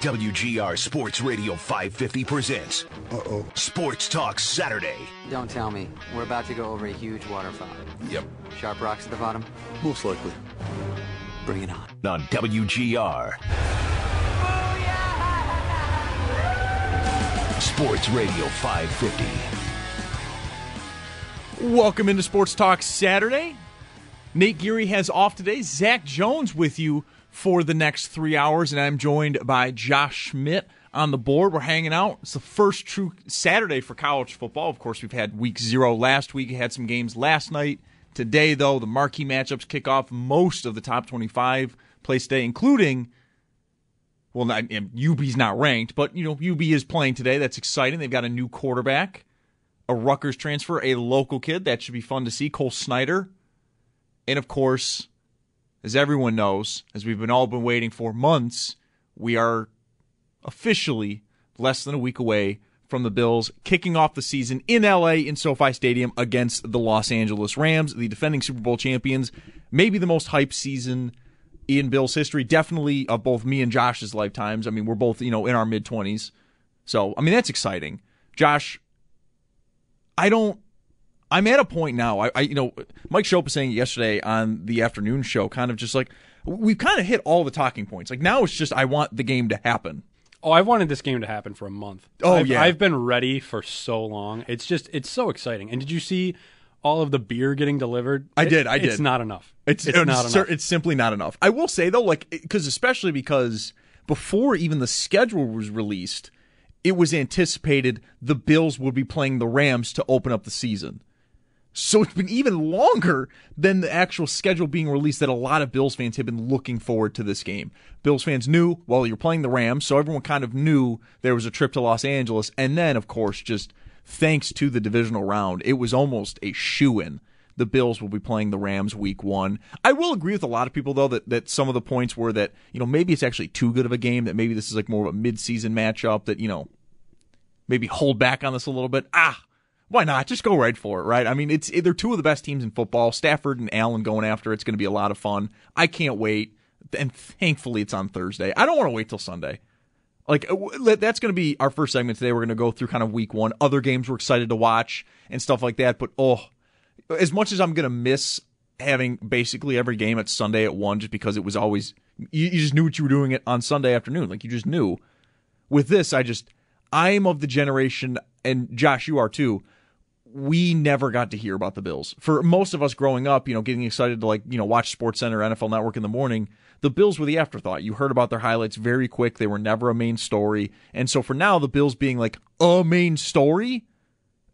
WGR Sports Radio 550 presents Uh-oh. Sports Talk Saturday. Don't tell me. We're about to go over a huge waterfall. Yep. Sharp rocks at the bottom? Most likely. Bring it on. On WGR. Sports Radio 550. Welcome into Sports Talk Saturday. Nate Geary has off today. Zach Jones with you for the next three hours, and I'm joined by Josh Schmidt on the board. We're hanging out. It's the first true Saturday for college football. Of course, we've had week zero last week. We had some games last night. Today, though, the marquee matchups kick off most of the top 25 place today, including. Well, not, UB's not ranked, but you know UB is playing today. That's exciting. They've got a new quarterback, a Rutgers transfer, a local kid. That should be fun to see. Cole Snyder, and of course, as everyone knows, as we've been all been waiting for months, we are officially less than a week away from the Bills kicking off the season in LA in SoFi Stadium against the Los Angeles Rams, the defending Super Bowl champions. Maybe the most hyped season in Bills history, definitely of both me and Josh's lifetimes. I mean, we're both, you know, in our mid 20s. So, I mean, that's exciting. Josh, I don't I'm at a point now. I, I you know, Mike Schopp was saying yesterday on the afternoon show, kind of just like we've kind of hit all the talking points. Like now, it's just I want the game to happen. Oh, I've wanted this game to happen for a month. Oh I've, yeah, I've been ready for so long. It's just it's so exciting. And did you see all of the beer getting delivered? I did. I did. It's not enough. It's, it's, it's not enough. It's simply not enough. I will say though, like because especially because before even the schedule was released, it was anticipated the Bills would be playing the Rams to open up the season. So it's been even longer than the actual schedule being released that a lot of Bills fans have been looking forward to this game. Bills fans knew, well, you're playing the Rams, so everyone kind of knew there was a trip to Los Angeles. And then, of course, just thanks to the divisional round, it was almost a shoe in. The Bills will be playing the Rams week one. I will agree with a lot of people, though, that, that some of the points were that, you know, maybe it's actually too good of a game, that maybe this is like more of a midseason matchup, that, you know, maybe hold back on this a little bit. Ah, why not? Just go right for it, right? I mean, it's they're two of the best teams in football. Stafford and Allen going after it's going to be a lot of fun. I can't wait, and thankfully it's on Thursday. I don't want to wait till Sunday. Like uh, that's going to be our first segment today. We're going to go through kind of week one, other games we're excited to watch and stuff like that. But oh, as much as I'm going to miss having basically every game at Sunday at one, just because it was always you, you just knew what you were doing it on Sunday afternoon, like you just knew. With this, I just I'm of the generation, and Josh, you are too we never got to hear about the Bills. For most of us growing up, you know, getting excited to like, you know, watch Sports Center, NFL Network in the morning, the Bills were the afterthought. You heard about their highlights very quick. They were never a main story. And so for now, the Bills being like a main story,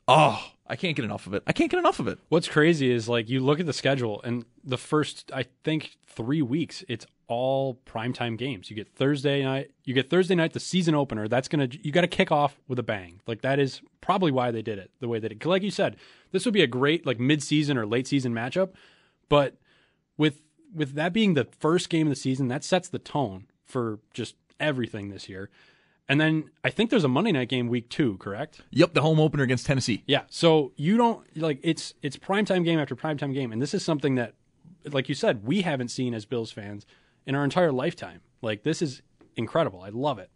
oh, I can't get enough of it. I can't get enough of it. What's crazy is like you look at the schedule and the first I think 3 weeks it's all primetime games. You get Thursday night, you get Thursday night the season opener. That's going to you got to kick off with a bang. Like that is probably why they did it the way they did. Like you said, this would be a great like mid-season or late season matchup, but with with that being the first game of the season, that sets the tone for just everything this year. And then I think there's a Monday night game week two, correct? Yep, the home opener against Tennessee. Yeah. So you don't like it's it's primetime game after primetime game, and this is something that, like you said, we haven't seen as Bills fans in our entire lifetime. Like this is incredible. I love it.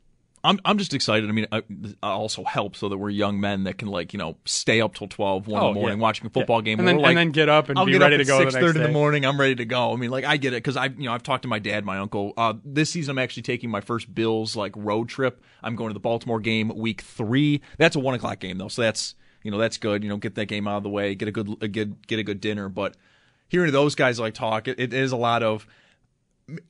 I'm I'm just excited. I mean, I also help so that we're young men that can like you know stay up till 12, 1 Oh, in the morning yeah. watching a football game, And then- like, and then get up and I'll be ready to go 6:30 in the morning. I'm ready to go. I mean, like I get it because I you know I've talked to my dad, my uncle. Uh, this season I'm actually taking my first Bills like road trip. I'm going to the Baltimore game week three. That's a one o'clock game though, so that's you know that's good. You know, get that game out of the way, get a good a good get a good dinner. But hearing those guys like talk, it, it is a lot of.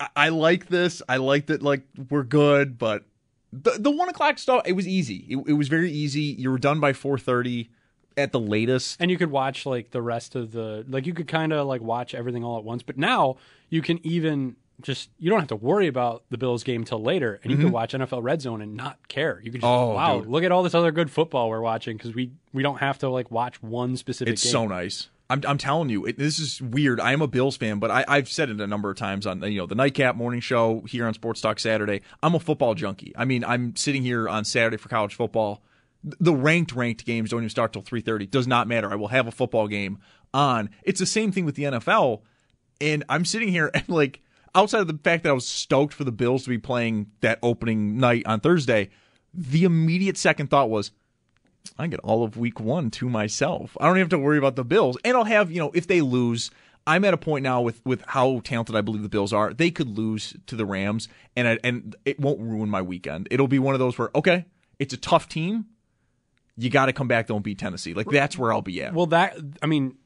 I- I like this. I like that. Like we're good, but the the one o'clock stuff it was easy. It, it was very easy. You were done by four thirty. at the latest. and you could watch like the rest of the like you could kind of like watch everything all at once but now you can even just you don't have to worry about the bills game till later and you can watch nfl red zone and not care you can just Mm-hmm. Oh, wow dude. look at all this other good football we're watching because we we don't have to like watch one specific It's game. so nice. I'm, I'm telling you, it, this is weird. I am a Bills fan, but I, I've said it a number of times on you know the nightcap morning show here on Sports Talk Saturday. I'm a football junkie. I mean, I'm sitting here on Saturday for college football. The ranked ranked games don't even start till 3:30. Does not matter. I will have a football game on. It's the same thing with the NFL, and I'm sitting here and like outside of the fact that I was stoked for the Bills to be playing that opening night on Thursday, the immediate second thought was I get all of week one to myself. I don't have to worry about the Bills. And I'll have, you know, if they lose, I'm at a point now with, with how talented I believe the Bills are. They could lose to the Rams, and I, and it won't ruin my weekend. It'll be one of those where, okay, it's a tough team. You got to come back, don't beat Tennessee. Like, that's where I'll be at. well that i mean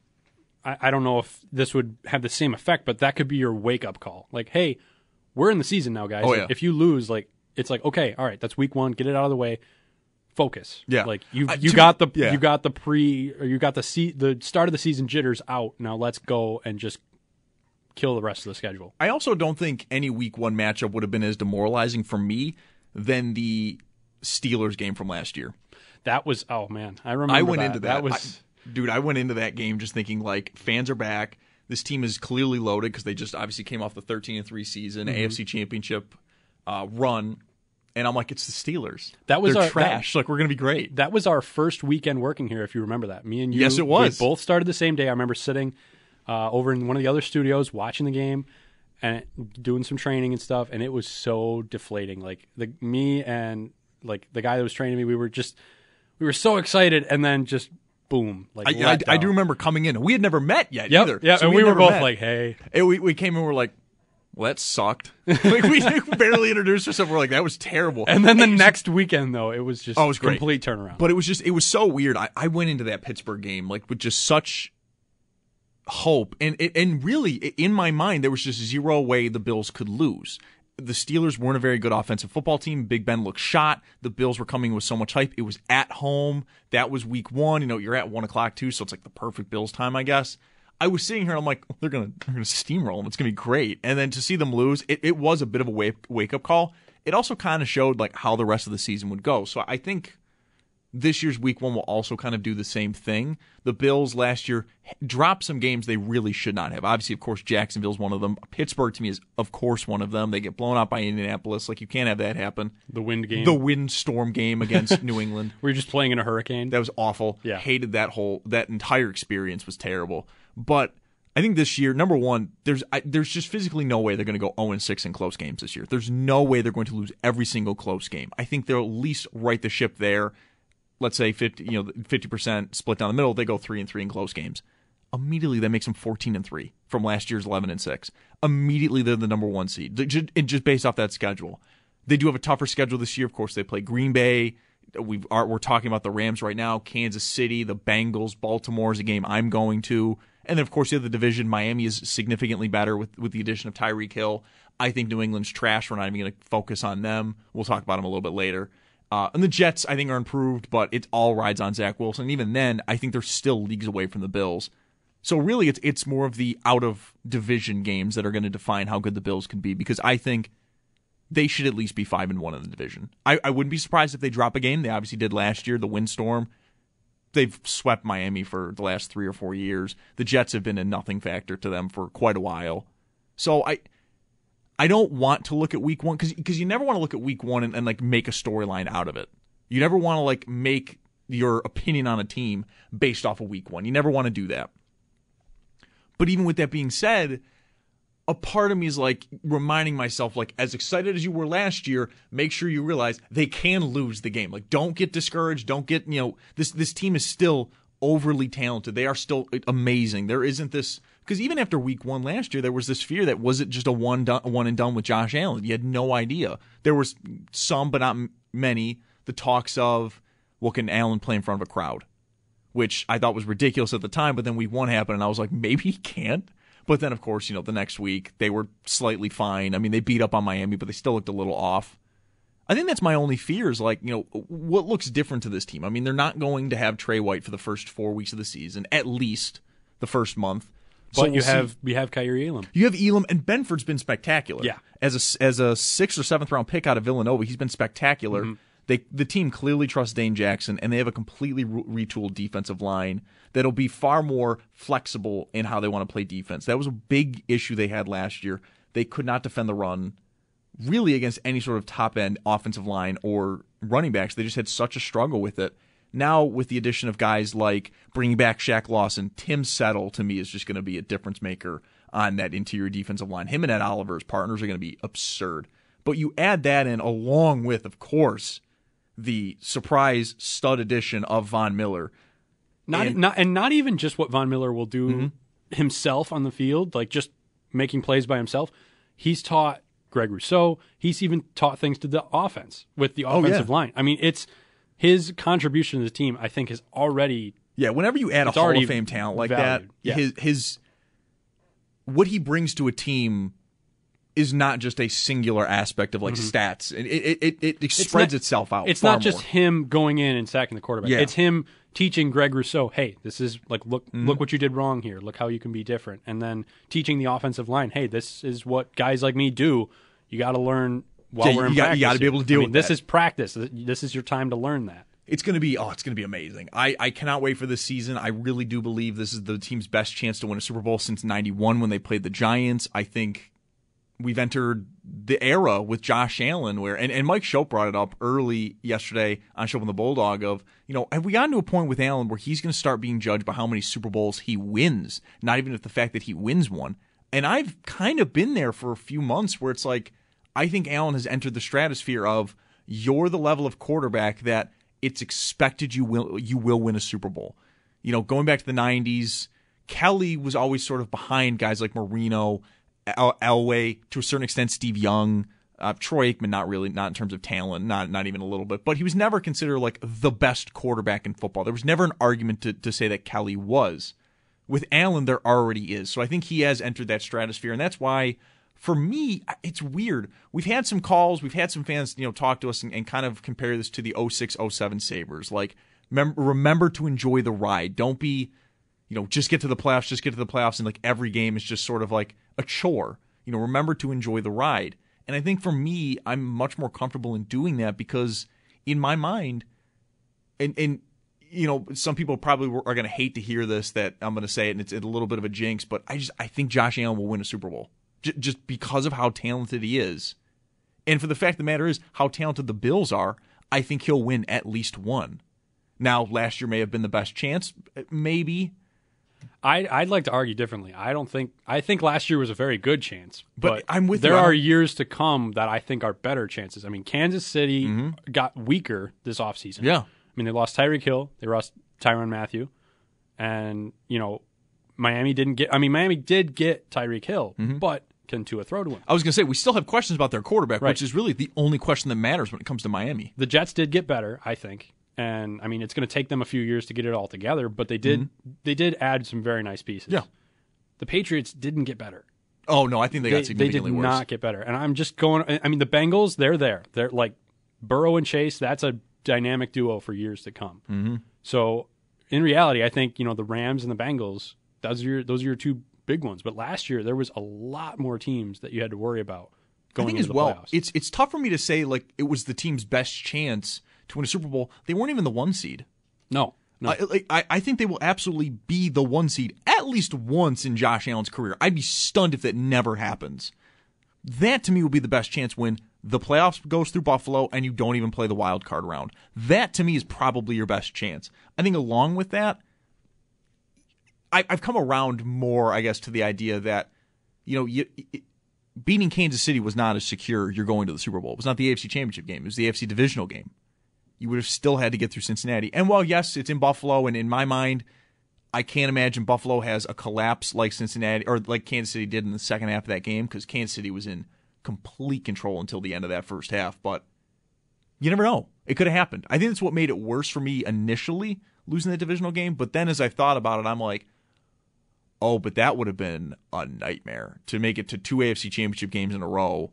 I, I don't know if this would have the same effect but that could be your wake up call like hey we're in the season now guys Oh, yeah. if you lose like it's like okay all right that's week one get it out of the way focus Yeah. like you I- you got the yeah. you got the pre or you got the se- the start of the season jitters out now let's go and just kill the rest of the schedule I also don't think any week one matchup would have been as demoralizing for me than the Steelers game from last year. that was oh man i remember I went that. into that. that was I- dude, I went into that game just thinking like fans are back. This team is clearly loaded because they just obviously came off the 13 and 3 season, Mm-hmm. AFC Championship uh, run. And I'm like, it's the Steelers. That was They're our- trash. like, we're going to be great. that was our first weekend working here, if you remember that. Me and you, Yes, it was. We both started the same day. I remember sitting uh, over in one of the other studios watching the game and doing some training and stuff, and it was so deflating. Like the me and like the guy that was training me, we were just we were so excited, and then just boom, like I, I, I do remember coming in. We had never met yet Yep, either. yeah, So and we had were both met. like, "Hey, And we, we came in and we're like, well, that sucked. like, we barely introduced ourselves. We're like, that was terrible. And then the next weekend, though, it was just Oh, it was great. complete turnaround. But it was just it was so weird. I, I went into that Pittsburgh game like with just such hope and and really in my mind there was just zero way the Bills could lose. The Steelers weren't a very good offensive football team. Big Ben looked shot. The Bills were coming with so much hype. It was at home. That was week one. You know, you're at one o'clock too, so it's like the perfect Bills time, I guess. I was sitting here. And I'm like, oh, they're gonna they're gonna steamroll them. It's gonna be great. And then to see them lose, it, it was a bit of a wake wake up call. It also kind of showed like how the rest of the season would go. So I think this year's week one will also kind of do the same thing. The Bills last year dropped some games they really should not have. Obviously, of course, Jacksonville's one of them. Pittsburgh to me is, of course, one of them. They get blown out by Indianapolis. Like you can't have that happen. the wind game, The windstorm game against New England. we were just playing in a hurricane. That was awful. Yeah. Hated that whole that entire experience was terrible. But I think this year, number one, there's I, there's just physically no way they're going to go 0 6 in close games this year. There's no way they're going to lose every single close game. I think they'll at least right the ship there. Let's say 50, you know, 50% split down the middle. They go 3 and 3 in close games. Immediately that makes them 14 and 3 from last year's 11 and 6. Immediately they're the number 1 seed. And just based off that schedule. They do have a tougher schedule this year. Of course, they play Green Bay. We've are, we're talking about the Rams right now, Kansas City, the Bengals, Baltimore is a game I'm going to, and then of course the other division, Miami is significantly better with with the addition of Tyreek Hill. I think New England's trash. We're not even going to focus on them. We'll talk about them a little bit later. Uh, and the Jets, I think, are improved, but it all rides on Zach Wilson. And even then, I think they're still leagues away from the Bills. So really, it's it's more of the out of division games that are going to define how good the Bills can be. Because I think they should at least be five and one in the division. I, I wouldn't be surprised if they drop a game. They obviously did last year. The windstorm. They've swept Miami for the last three or four years. The Jets have been a nothing factor to them for quite a while. So I I don't want to look at week one because you never want to look at week one and, and like make a storyline out of it. You never want to like make your opinion on a team based off of week one. You never want to do that. But even with that being said, a part of me is like reminding myself, like, as excited as you were last year, make sure you realize they can lose the game. Like, don't get discouraged. Don't get, you know, this this team is still overly talented. They are still amazing. There isn't this because even after week one last year, there was this fear that was it just a one done, one and done with Josh Allen. You had no idea. There was some, but not many. The talks of, well, can Allen play in front of a crowd? Which I thought was ridiculous at the time, but then week one happened, and I was like, maybe he can't. But then, of course, you know, the next week they were slightly fine. I mean, they beat up on Miami, but they still looked a little off. I think that's my only fear is like, you know, what looks different to this team. I mean, they're not going to have Tre White for the first four weeks of the season, at least the first month. So But you we'll see. have you have Kaiir Elam. You have Elam and Benford's been spectacular. Yeah. As a as a sixth or seventh round pick out of Villanova, he's been spectacular. Mm-hmm. They the team clearly trusts Dane Jackson, and they have a completely re- retooled defensive line that'll be far more flexible in how they want to play defense. That was a big issue they had last year. They could not defend the run really against any sort of top end offensive line or running backs. They just had such a struggle with it. Now, with the addition of guys like bringing back Shaq Lawson, Tim Settle to me is just going to be a difference maker on that interior defensive line. Him and Ed Oliver's partners are going to be absurd. But you add that in along with, of course, the surprise stud edition of Von Miller. Not And- not and not even just what Von Miller will do Mm-hmm. himself on the field, like just making plays by himself. He's taught Greg Rousseau. He's even taught things to the offense with the Oh, yeah. offensive line. I mean, it's his contribution to the team. I think is already Yeah, whenever you add a Hall of Fame talent like valued. that, Yeah. his his what he brings to a team is not just a singular aspect of like stats. It it it, it, it spreads Mm-hmm. not- itself out. It's not just more. him going in and sacking the quarterback. Yeah. It's him teaching Greg Rousseau, "Hey, this is like look Mm-hmm. look what you did wrong here. Look how you can be different." And then teaching the offensive line, "Hey, this is what guys like me do. You got to learn while Yeah, we're in you got- gotta be able to deal I mean, with this that. is practice. This is your time to learn that. It's going to be oh, it's going to be amazing. I, I cannot wait for this season. I really do believe this is the team's best chance to win a Super Bowl since '91 when they played the Giants. I think we've entered the era with Josh Allen where and, and Mike Schopp brought it up early yesterday on Schopp and the Bulldog of you know have we gotten to a point with Allen where he's going to start being judged by how many Super Bowls he wins, not even if the fact that he wins one. And I've kind of been there for a few months where it's like I think Allen has entered the stratosphere of you're the level of quarterback that it's expected you will you will win a Super Bowl. You know, going back to the '90s, Kelly was always sort of behind guys like Marino, El- Elway, to a certain extent, Steve Young, uh, Troy Aikman. Not really, not in terms of talent, not not even a little bit. But he was never considered like the best quarterback in football. There was never an argument to to say that Kelly was. With Allen, there already is. So I think he has entered that stratosphere, and that's why for me, it's weird. We've had some calls, we've had some fans, you know, talk to us and, and kind of compare this to the 06 07 Sabres. Like, mem- remember to enjoy the ride. Don't be, you know, just get to the playoffs, just get to the playoffs, and like every game is just sort of like a chore. You know, remember to enjoy the ride. And I think for me, I'm much more comfortable in doing that because in my mind, and and you know, some people probably are going to hate to hear this that I'm going to say it, and it's a little bit of a jinx, but I just I think Josh Allen will win a Super Bowl J- just because of how talented he is, and for the fact of the matter is how talented the Bills are. I think he'll win at least one. Now, last year may have been the best chance, maybe, I, I'd like to argue differently. I don't think I think last year was a very good chance, But but, I'm with there you. Are years to come that I think are better chances. I mean, Kansas City got weaker this offseason. Mm-hmm. Yeah. I mean, they lost Tyreek Hill, they lost Tyrann Mathieu, and you know, Miami didn't get. I mean, Miami did get Tyreek Hill, Mm-hmm. but can Tua throw to him? I was going to say we still have questions about their quarterback, Right. which is really the only question that matters when it comes to Miami. The Jets did get better, I think, and I mean, it's going to take them a few years to get it all together, but they did. They did add some very nice pieces. Mm-hmm. Yeah. The Patriots didn't get better. Oh no, I think they, they, got they did worse. not get better. And I'm just going. I mean, the Bengals, they're there. They're like Burrow and Chase. That's a dynamic duo for years to come. Mm-hmm. So, in reality, I think you know the Rams and the Bengals. Those are your those are your two big ones. But last year there was a lot more teams that you had to worry about I think into as the well, playoffs. it's it's tough for me to say like it was the team's best chance to win a Super Bowl. They weren't even the one seed. no, no. I, I, I think they will absolutely be the one seed at least once in Josh Allen's career. I'd be stunned if that never happens. That to me will be the best chance when the playoffs goes through Buffalo and you don't even play the wild card round. That to me is probably your best chance. I think along with that, I, I've come around more, I guess, to the idea that you know you, it, beating Kansas City was not as secure. You're going to the Super Bowl. It was not the AFC Championship game. It was the AFC divisional game you would have still had to get through Cincinnati. And while yes, it's in Buffalo, and in my mind, I can't imagine Buffalo has a collapse like Cincinnati or like Kansas City did in the second half of that game because Kansas City was in complete control until the end of that first half. But you never know; it could have happened. I think that's what made it worse for me initially losing the divisional game. But then, as I thought about it, I'm like, oh, but that would have been a nightmare to make it to two AFC Championship games in a row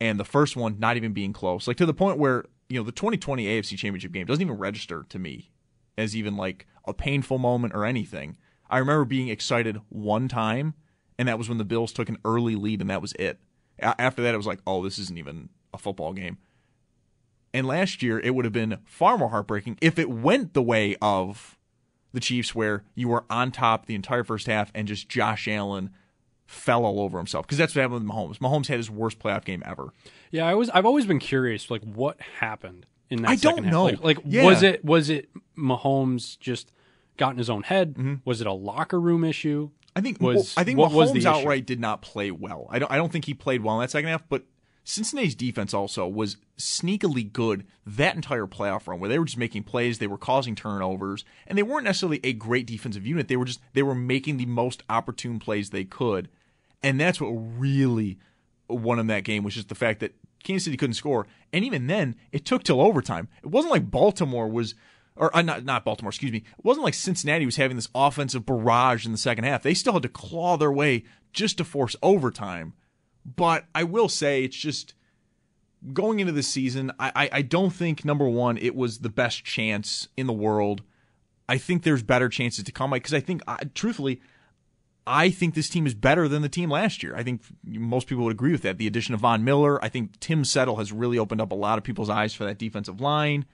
and the first one not even being close. Like to the point where, you know, the 2020 AFC Championship game doesn't even register to me as even like a painful moment or anything. I remember being excited one time, and that was when the Bills took an early lead, and that was it. A- After that, it was like, oh, this isn't even a football game. And last year, it would have been far more heartbreaking if it went the way of the Chiefs, where you were on top the entire first half and just Josh Allen fell all over himself. Because that's what happened with Mahomes. Mahomes had his worst playoff game ever. Yeah, I was. I've always been curious, like what happened in that. I don't second half? know. Like, like, Yeah. was it was it Mahomes just got in his own head? Mm-hmm. Was it a locker room issue? I think Was- I think what Mahomes was the issue? outright did not play well. I don't I don't think he played well in that second half, but Cincinnati's defense also was sneakily good that entire playoff run where they were just making plays, they were causing turnovers, and they weren't necessarily a great defensive unit. They were just they were making the most opportune plays they could. And that's what really won them that game was just the fact that Kansas City couldn't score. And even then, it took till overtime. It wasn't like Baltimore was or uh, not not Baltimore, excuse me. It wasn't like Cincinnati was having this offensive barrage in the second half. They still had to claw their way just to force overtime. But I will say it's just going into the season, I, I, I don't think number one, it was the best chance in the world. I think there's better chances to come because I think, I, truthfully, I think this team is better than the team last year. I think most people would agree with that. The addition of Von Miller, I think Tim Settle has really opened up a lot of people's eyes for that defensive line.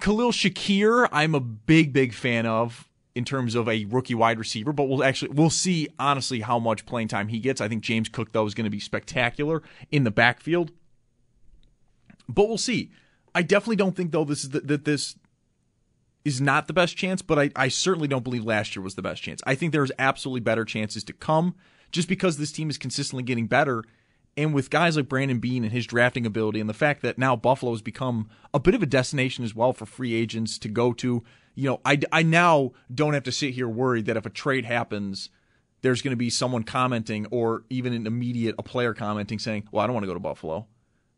Khalil Shakir, I'm a big, big fan of in terms of a rookie wide receiver, but we'll actually we'll see honestly how much playing time he gets. I think James Cook though is going to be spectacular in the backfield, but we'll see. I definitely don't think though this is the, that this is not the best chance, but I, I certainly don't believe last year was the best chance. I think there's absolutely better chances to come just because this team is consistently getting better. And with guys like Brandon Beane and his drafting ability, and the fact that now Buffalo has become a bit of a destination as well for free agents to go to, you know, I, I now don't have to sit here worried that if a trade happens, there's going to be someone commenting or even an immediate a player commenting saying, "Well, I don't want to go to Buffalo."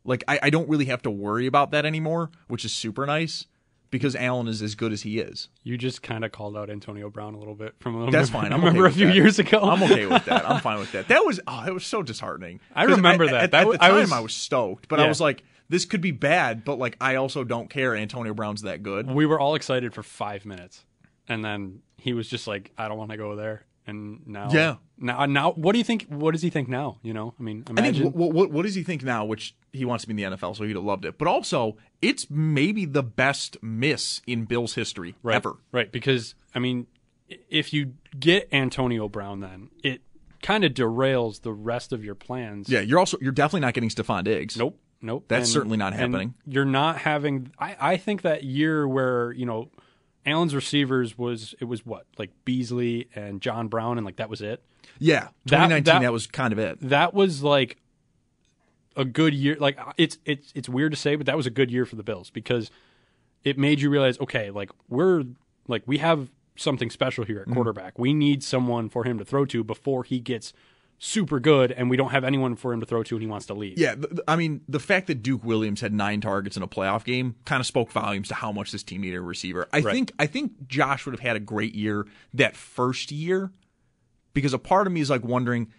Like I, I don't really have to worry about that anymore, which is super nice because Allen is as good as he is. You just kind of called out Antonio Brown a little bit from a That's fine. I remember okay a few that. years ago. I'm okay with that. I'm fine with that. That was oh, it was so disheartening. I remember at- that. At, That at was- the I time, was- I was stoked, but I was like, this could be bad. But like, I also don't care. Antonio Brown's that good. we were all excited for five minutes, and then he was just like, "I don't want to go there." And now, Yeah. now, uh, now, what do you think? What does he think now? You know, I mean, I think what, what what does he think now? Which he wants to be in the NFL, so he'd have loved it. But also, it's maybe the best miss in Bills history right, ever. right? Because I mean, if you get Antonio Brown, then it kind of derails the rest of your plans. Yeah, you're also you're definitely not getting Stefon Diggs. Nope. Nope. That's certainly not happening. You're not having. I, I think that year where you know, Allen's receivers was it was what like Beasley and John Brown and like that was it. Yeah, 2019. That, that- was kind of it. That was like a good year. Like it's it's it's weird to say, but that was a good year for the Bills because it made you realize, okay, like we're like we have something special here at Mm-hmm. quarterback. We need someone for him to throw to before he gets super good, and we don't have anyone for him to throw to, and he wants to leave. Yeah, I mean, the fact that Duke Williams had nine targets in a playoff game kind of spoke volumes to how much this team needed a receiver. I Right. think I think Josh would have had a great year that first year because a part of me is like wondering,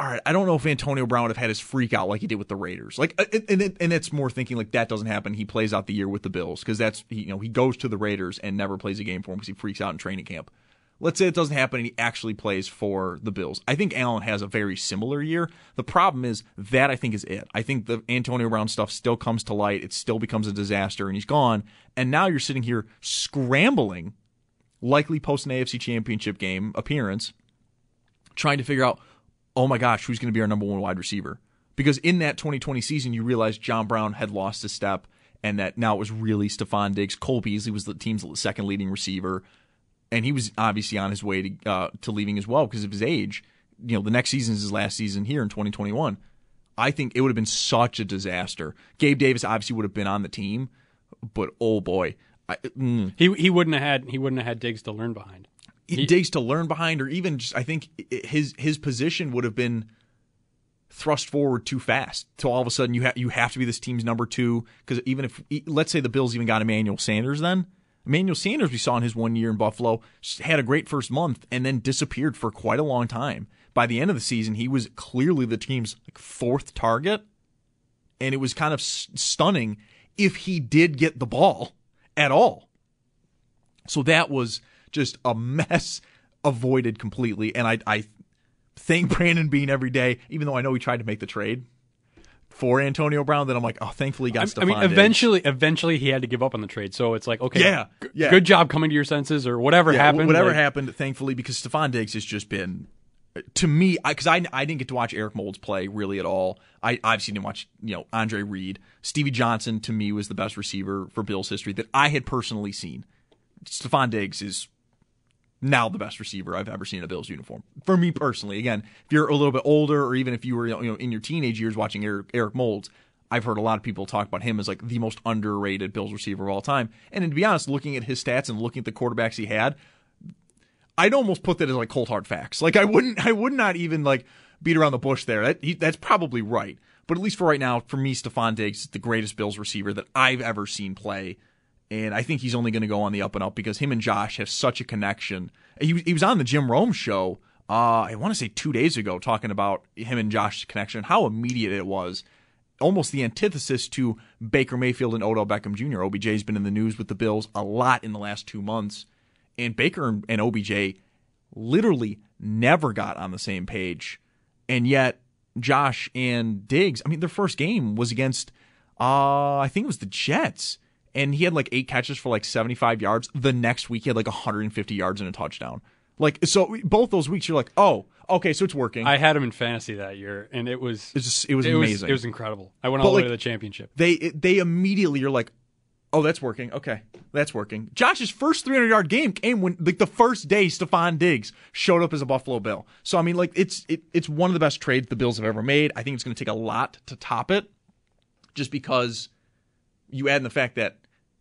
all right, I don't know if Antonio Brown would have had his freak out like he did with the Raiders. Like, uh, and and, and it's more thinking like that doesn't happen. He plays out the year with the Bills because that's you know he goes to the Raiders and never plays a game for him because he freaks out in training camp. Let's say it doesn't happen and he actually plays for the Bills. I think Allen has a very similar year. The problem is that I think is it. I think the Antonio Brown stuff still comes to light. It still becomes a disaster and he's gone. And now you're sitting here scrambling, likely post an AFC championship game appearance, trying to figure out, oh my gosh, who's going to be our number one wide receiver? Because in that 2020 season, you realized John Brown had lost a step and that now it was really Stefon Diggs. Cole Beasley was the team's second leading receiver and he was obviously on his way to uh, to leaving as well because of his age. You know, the next season is his last season here in 2021. I think it would have been such a disaster. Gabe Davis obviously would have been on the team, but oh boy, I, mm, He he wouldn't have had he wouldn't have had Diggs to learn behind. Diggs to learn behind, or even just I think his his position would have been thrust forward too fast. So all of a sudden you have you have to be this team's number two because even if let's say the Bills even got Emmanuel Sanders, then Emmanuel Sanders, we saw in his one year in Buffalo, had a great first month and then disappeared for quite a long time. By the end of the season, he was clearly the team's like fourth target, and it was kind of s- stunning if he did get the ball at all. So that was just a mess avoided completely, and I, I thank Brandon Beane every day, even though I know he tried to make the trade for Antonio Brown. Then I'm like, oh, thankfully he got. I, I mean, Stefon Diggs. eventually, eventually he had to give up on the trade. So it's like, okay, Yeah, g- yeah. good job coming to your senses or whatever Yeah, happened. Whatever like- happened, thankfully, because Stefon Diggs has just been to me because I, I didn't get to watch Eric Moulds play really at all. I obviously didn't watch you know Andre Reed, Stevie Johnson to me was the best receiver for Bills history that I had personally seen. Stefon Diggs is now the best receiver I've ever seen in a Bills uniform for me personally. Again, if you're a little bit older or even if you were you know in your teenage years watching Eric, Eric Moulds. I've heard a lot of people talk about him as like the most underrated Bills receiver of all time. And to be honest, looking at his stats and looking at the quarterbacks he had, I'd almost put that as like cold hard facts. Like I wouldn't, I would not even like beat around the bush there. That he, that's probably right. But at least for right now, for me, Stefon Diggs is the greatest Bills receiver that I've ever seen play, and I think he's only going to go on the up and up because him and Josh have such a connection. He he was on the Jim Rome show. Uh, I want to say two days ago, talking about him and Josh's connection, how immediate it was almost the antithesis to Baker Mayfield and Odell Beckham Jr. OBJ's been in the news with the Bills a lot in the last two months, and Baker and, OBJ literally never got on the same page, and yet Josh and Diggs, I mean, their first game was against, uh, I think it was the Jets, and he had like eight catches for like 75 yards. The next week, he had like 150 yards and a touchdown. Like, so both those weeks, you're like, oh, okay, so it's working. I had him in fantasy that year, and it was It's just- it was it amazing. it was incredible. I went But, all the way to the championship. they they immediately are like, oh, that's working. Okay, that's working. Josh's first 300 yard game came when like the first day Stefon Diggs showed up as a Buffalo Bill. So I mean, like it's it, it's one of the best trades the Bills have ever made. I think it's going to take a lot to top it, just because you add in the fact that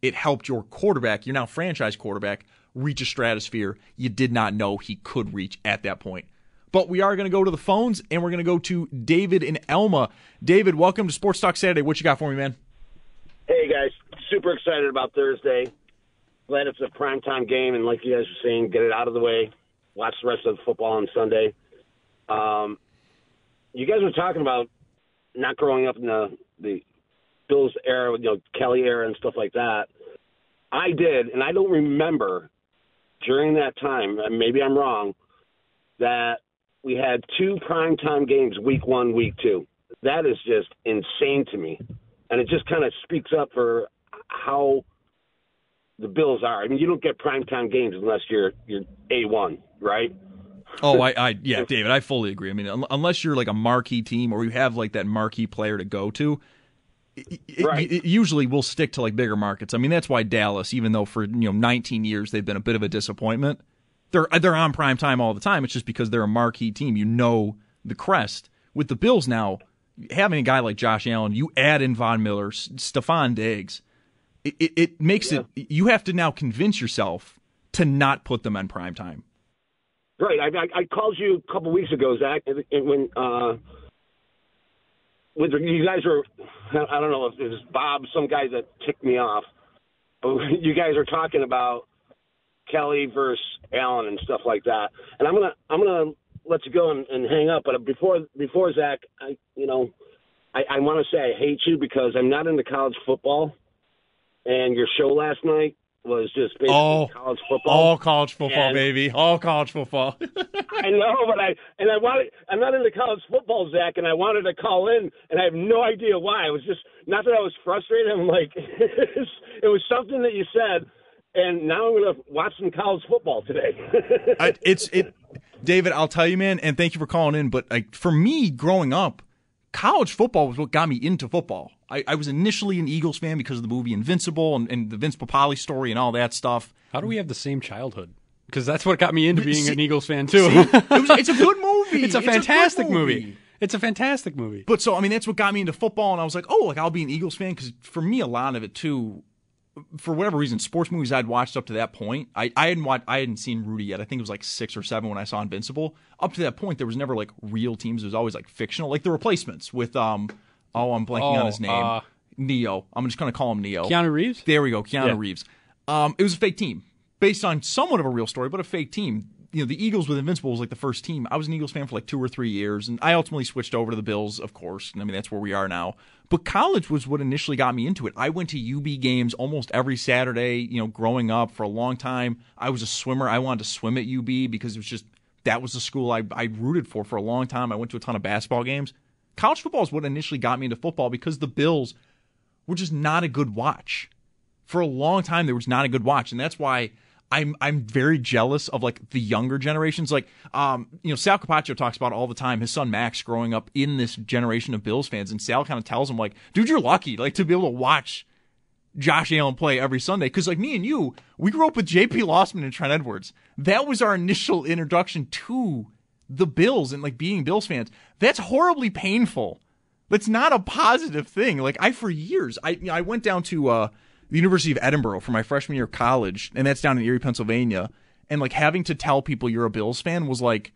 it helped your quarterback, your now franchise quarterback, reach a stratosphere you did not know he could reach at that point. But we are going to go to the phones and we're going to go to David in Elma. David, welcome to Sports Talk Saturday. What you got for me, man? Hey guys, super excited about Thursday. Glad it's a primetime game, and like you guys were saying, get it out of the way. Watch the rest of the football on Sunday. Um, you guys were talking about not growing up in the the Bills era, you know, Kelly era and stuff like that. I did, and I don't remember during that time. Maybe I'm wrong. That we had two primetime games, week one, week two. That is just insane to me and it just kind of speaks up for how the Bills are. I mean, you don't get primetime games unless you're you're a one, right? Oh, I, I, yeah, David, I fully agree. I mean, un- unless you're like a marquee team or you have like that marquee player to go to, it, Right. it usually will stick to like bigger markets. I mean, that's why Dallas, even though for you know 19 years they've been a bit of a disappointment, they're they're on prime time all the time. It's just because they're a marquee team. You know the crest. With the Bills now, having a guy like Josh Allen, you add in Von Miller, S- Stefon Diggs, it, it, it makes it. You have to now convince yourself to not put them on prime time. Right. I, I, I called you a couple weeks ago, Zach, and, and when uh, with you guys were, I don't know if it was Bob, some guy that ticked me off, but you guys are talking about Kelly versus Allen and stuff like that, and I'm gonna I'm gonna let you go and, and hang up. But before before Zach, I you know, I, I want to say I hate you because I'm not into college football, and your show last night was just basically Oh, college football. All college football, And- baby. All college football. I know, but I and I wanted. I'm not into college football, Zach, and I wanted to call in, and I have no idea why. It was just not that I was frustrated. I'm like, it was something that you said, and now I'm going to watch some college football today. I, it's it, David. I'll tell you, man, and thank you for calling in. But like for me, growing up, college football was what got me into football. I, I was initially an Eagles fan because of the movie Invincible and, and the Vince Papale story and all that stuff. How do we have the same childhood? Because that's what got me into being See- an Eagles fan too. It was, it's a good movie. it's a fantastic movie. It's a fantastic movie. But so I mean, that's what got me into football, and I was like, oh, like I'll be an Eagles fan because for me, a lot of it too. For whatever reason, sports movies I'd watched up to that point, I, I hadn't watched, I hadn't seen Rudy yet. I think it was like six or seven when I saw Invincible. Up to that point, there was never like real teams. It was always like fictional, like the replacements with um. Oh, I'm blanking on Oh, his name. uh, Neo. I'm just gonna call him Neo. Keanu Reeves. There we go, Keanu Yeah. Reeves. Um, it was a fake team based on somewhat of a real story, but a fake team. You know, the Eagles with Invincible was like the first team. I was an Eagles fan for like two or three years, and I ultimately switched over to the Bills, of course. And I mean, that's where we are now. But college was what initially got me into it. I went to UB games almost every Saturday, you know, growing up for a long time. I was a swimmer. I wanted to swim at UB because it was just that was the school I, I rooted for for a long time. I went to a ton of basketball games. College football is what initially got me into football because the Bills were just not a good watch. For a long time, they was not a good watch, and that's why I'm I'm very jealous of like the younger generations. Like, um, you know, Sal Capaccio talks about all the time his son Max growing up in this generation of Bills fans, and Sal kind of tells him like, dude, you're lucky like to be able to watch Josh Allen play every Sunday. Because like me and you, we grew up with J.P. Losman and Trent Edwards. That was our initial introduction to the Bills and like being Bills fans. That's horribly painful. That's not a positive thing. Like I for years, I I went down to uh, the University of Edinboro for my freshman year of college, and that's down in Erie, Pennsylvania. And like having to tell people you're a Bills fan was like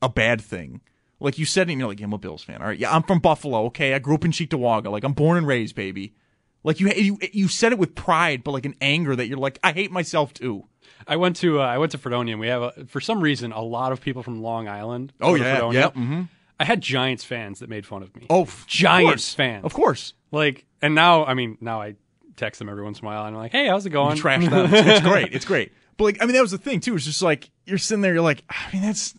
a bad thing. Like you said, it and you're like, I'm a Bills fan. All right, yeah, I'm from Buffalo. Okay, I grew up in Cheektowaga. Like I'm born and raised, baby. Like you, you, you said it with pride, but like an anger that you're like, I hate myself too. I went to uh, I went to Fredonia. and We have a, for some reason a lot of people from Long Island. Oh yeah, yeah. Mm-hmm. I had Giants fans that made fun of me. Oh, of Giants course. fans. of course. Like, and now I mean now I text them every once in a while and I'm like, hey, how's it going? You trash them. It's, it's great. It's great. But like, I mean, that was the thing too. It's just like you're sitting there. You're like, I mean, that's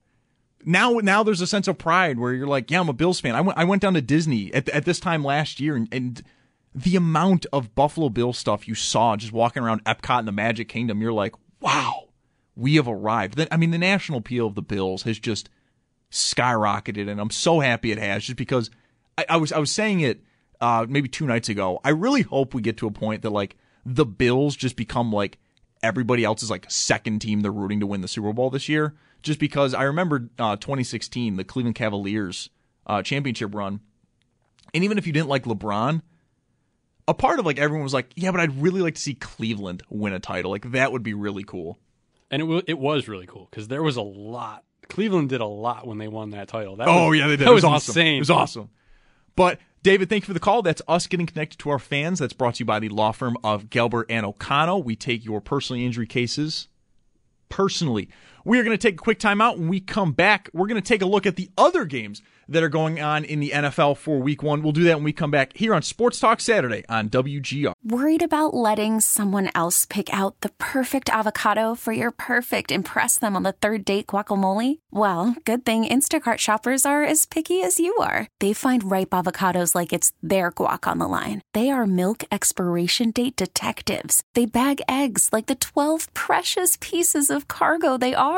now. Now there's a sense of pride where you're like, yeah, I'm a Bills fan. I went. I went down to Disney at at this time last year, and, and the amount of Buffalo Bill stuff you saw just walking around Epcot and the Magic Kingdom, you're like, wow, we have arrived. I mean, the national appeal of the Bills has just skyrocketed, and I'm so happy it has. Just because I, I was I was saying it uh, maybe two nights ago. I really hope we get to a point that like the Bills just become like everybody else's like second team they're rooting to win the Super Bowl this year. Just because I remember uh, 2016, the Cleveland Cavaliers uh, championship run, and even if you didn't like LeBron, a part of like everyone was like, yeah, but I'd really like to see Cleveland win a title. Like that would be really cool. And it w- it was really cool because there was a lot. Cleveland did a lot when they won that title. That Oh was, yeah, they did. That it was, was awesome. insane. It was awesome. But David, thank you for the call. That's us getting connected to our fans. That's brought to you by the law firm of Gelber and O'Connell. We take your personal injury cases personally. We are going to take a quick time out. When we come back, we're going to take a look at the other games that are going on in the NFL for week one. We'll do that when we come back here on Sports Talk Saturday on WGR. Worried about letting someone else pick out the perfect avocado for your perfect impress them on the third date guacamole? Well, good thing Instacart shoppers are as picky as you are. They find ripe avocados like it's their guac on the line. They are milk expiration date detectives. They bag eggs like the 12 precious pieces of cargo they are.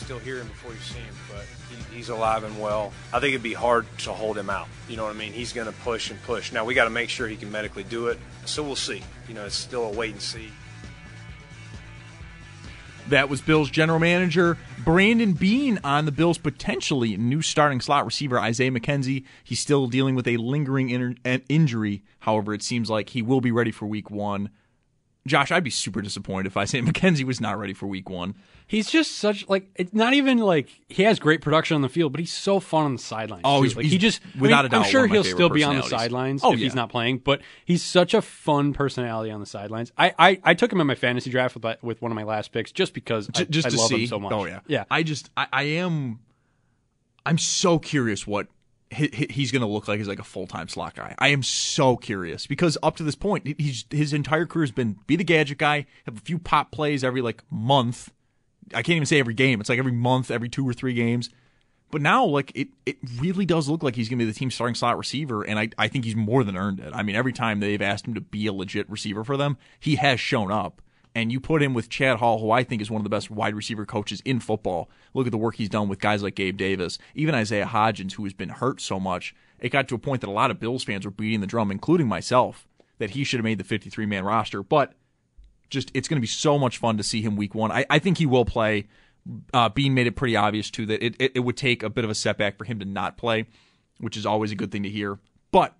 still hear him before you see him, but he, he's alive and well. I think it'd be hard to hold him out. You know what I mean? He's going to push and push. Now we got to make sure he can medically do it. So we'll see. You know, it's still a wait and see. That was Bills general manager Brandon Beane on the Bills' potentially new starting slot receiver Isaiah McKenzie. He's still dealing with a lingering in- injury. However, it seems like he will be ready for week one. Josh, I'd be super disappointed if Isaiah McKenzie was not ready for week one. He's just such like it's not even like he has great production on the field, but he's so fun on the sidelines. Oh, he's- like, he's he just without I mean, a doubt I'm sure one of my he'll still be on the sidelines Oh, if yeah. he's not playing, but he's such a fun personality on the sidelines. I I, I took him in my fantasy draft with with one of my last picks just because I, J- just I to love see. him so much. Oh yeah, yeah. I just I, I am. I'm so curious what he, he- he's going to look like he's like a full time slot guy. I am so curious because up to this point, he- he's his entire career has been be the gadget guy, have a few pop plays every like month. I can't even say every game. It's like every month, every two or three games. But now, like it, it really does look like he's going to be the team's starting slot receiver, and I, I think he's more than earned it. I mean, every time they've asked him to be a legit receiver for them, he has shown up. And you put him with Chad Hall, who I think is one of the best wide receiver coaches in football. Look at the work he's done with guys like Gabe Davis, even Isaiah Hodgins, who has been hurt so much. It got to a point that a lot of Bills fans were beating the drum, including myself, that he should have made the 53 man roster. But just it's going to be so much fun to see him week one. I, I think he will play. Uh, Beane made it pretty obvious too that it, it, it would take a bit of a setback for him to not play, which is always a good thing to hear. But